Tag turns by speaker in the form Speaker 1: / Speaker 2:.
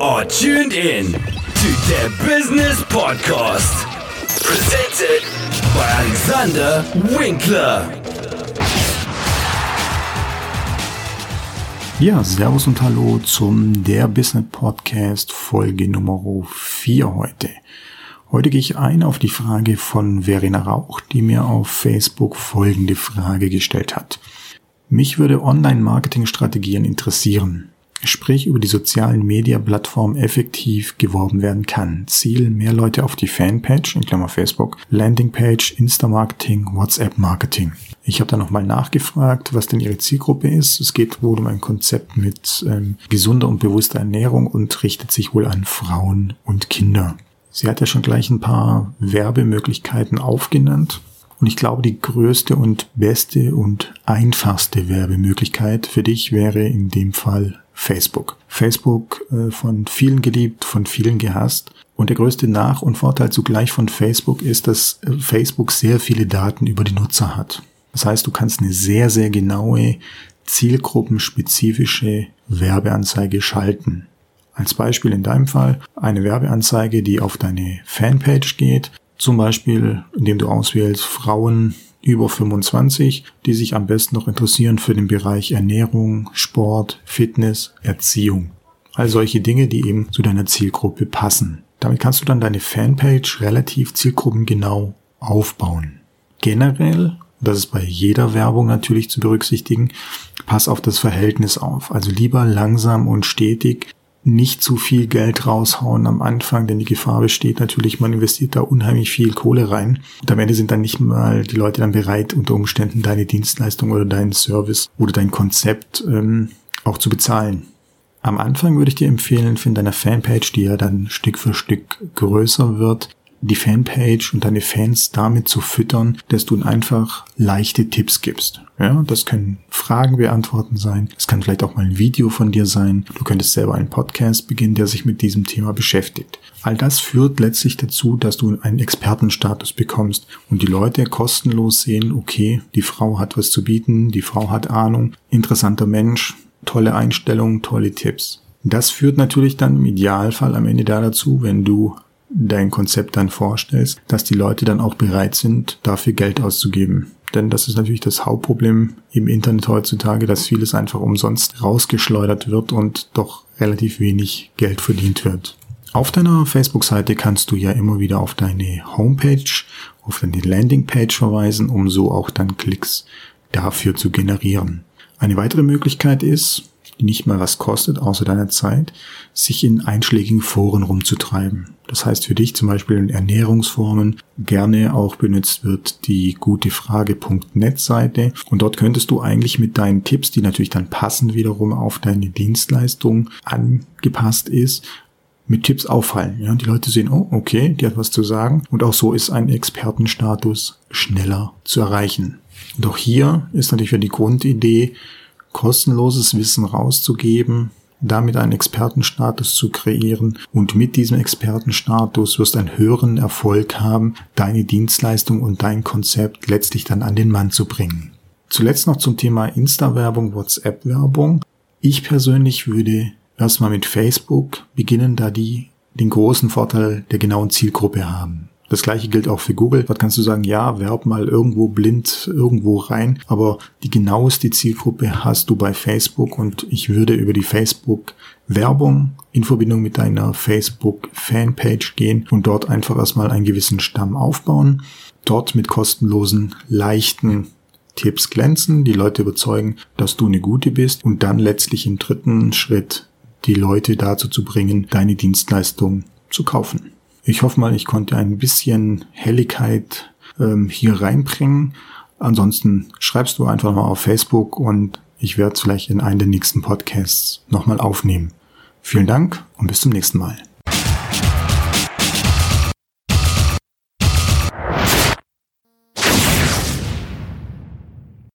Speaker 1: are tuned in to the Business Podcast. Presented by Alexander Winkler.
Speaker 2: Ja, Servus und Hallo zum Der Business Podcast Folge Nummer 4 heute. Heute gehe ich ein auf die Frage von Verena Rauch, die mir auf Facebook folgende Frage gestellt hat. Mich würde Online-Marketing-Strategien interessieren. Sprich, über die sozialen Media-Plattformen effektiv geworben werden kann. Ziel, mehr Leute auf die Fanpage, in Klammer Facebook, Landingpage, Insta-Marketing, WhatsApp-Marketing. Ich habe da nochmal nachgefragt, was denn ihre Zielgruppe ist. Es geht wohl um ein Konzept mit ähm, gesunder und bewusster Ernährung und richtet sich wohl an Frauen und Kinder. Sie hat ja schon gleich ein paar Werbemöglichkeiten aufgenannt. Und ich glaube, die größte und beste und einfachste Werbemöglichkeit für dich wäre in dem Fall Facebook. Facebook äh, von vielen geliebt, von vielen gehasst. Und der größte Nach- und Vorteil zugleich von Facebook ist, dass äh, Facebook sehr viele Daten über die Nutzer hat. Das heißt, du kannst eine sehr, sehr genaue, zielgruppenspezifische Werbeanzeige schalten. Als Beispiel in deinem Fall eine Werbeanzeige, die auf deine Fanpage geht, zum Beispiel indem du auswählst Frauen über 25, die sich am besten noch interessieren für den Bereich Ernährung, Sport, Fitness, Erziehung. All solche Dinge, die eben zu deiner Zielgruppe passen. Damit kannst du dann deine Fanpage relativ zielgruppengenau aufbauen. Generell, das ist bei jeder Werbung natürlich zu berücksichtigen, pass auf das Verhältnis auf. Also lieber langsam und stetig nicht zu viel Geld raushauen am Anfang, denn die Gefahr besteht natürlich, man investiert da unheimlich viel Kohle rein. Und am Ende sind dann nicht mal die Leute dann bereit, unter Umständen deine Dienstleistung oder deinen Service oder dein Konzept ähm, auch zu bezahlen. Am Anfang würde ich dir empfehlen, für deiner Fanpage, die ja dann Stück für Stück größer wird, die Fanpage und deine Fans damit zu füttern, dass du einfach leichte Tipps gibst. Ja, das können Fragen beantworten sein. Es kann vielleicht auch mal ein Video von dir sein. Du könntest selber einen Podcast beginnen, der sich mit diesem Thema beschäftigt. All das führt letztlich dazu, dass du einen Expertenstatus bekommst und die Leute kostenlos sehen, okay, die Frau hat was zu bieten, die Frau hat Ahnung, interessanter Mensch, tolle Einstellungen, tolle Tipps. Das führt natürlich dann im Idealfall am Ende da dazu, wenn du dein Konzept dann vorstellst, dass die Leute dann auch bereit sind, dafür Geld auszugeben. Denn das ist natürlich das Hauptproblem im Internet heutzutage, dass vieles einfach umsonst rausgeschleudert wird und doch relativ wenig Geld verdient wird. Auf deiner Facebook-Seite kannst du ja immer wieder auf deine Homepage, auf deine Landingpage verweisen, um so auch dann Klicks dafür zu generieren. Eine weitere Möglichkeit ist, die nicht mal was kostet, außer deiner Zeit, sich in einschlägigen Foren rumzutreiben. Das heißt für dich zum Beispiel in Ernährungsformen gerne auch benutzt wird die gutefrage.net Seite und dort könntest du eigentlich mit deinen Tipps, die natürlich dann passend wiederum auf deine Dienstleistung angepasst ist, mit Tipps auffallen. Ja, die Leute sehen, oh, okay, die hat was zu sagen. Und auch so ist ein Expertenstatus schneller zu erreichen. Doch hier ist natürlich für die Grundidee, kostenloses Wissen rauszugeben, damit einen Expertenstatus zu kreieren und mit diesem Expertenstatus wirst du einen höheren Erfolg haben, deine Dienstleistung und dein Konzept letztlich dann an den Mann zu bringen. Zuletzt noch zum Thema Insta-Werbung, WhatsApp-Werbung. Ich persönlich würde erstmal mit Facebook beginnen, da die den großen Vorteil der genauen Zielgruppe haben. Das gleiche gilt auch für Google. Dort kannst du sagen, ja, werb mal irgendwo blind irgendwo rein, aber die genaueste Zielgruppe hast du bei Facebook und ich würde über die Facebook Werbung in Verbindung mit deiner Facebook Fanpage gehen und dort einfach erstmal einen gewissen Stamm aufbauen, dort mit kostenlosen, leichten Tipps glänzen, die Leute überzeugen, dass du eine gute bist und dann letztlich im dritten Schritt die Leute dazu zu bringen, deine Dienstleistung zu kaufen. Ich hoffe mal, ich konnte ein bisschen Helligkeit ähm, hier reinbringen. Ansonsten schreibst du einfach mal auf Facebook und ich werde es vielleicht in einem der nächsten Podcasts nochmal aufnehmen. Vielen Dank und bis zum nächsten Mal.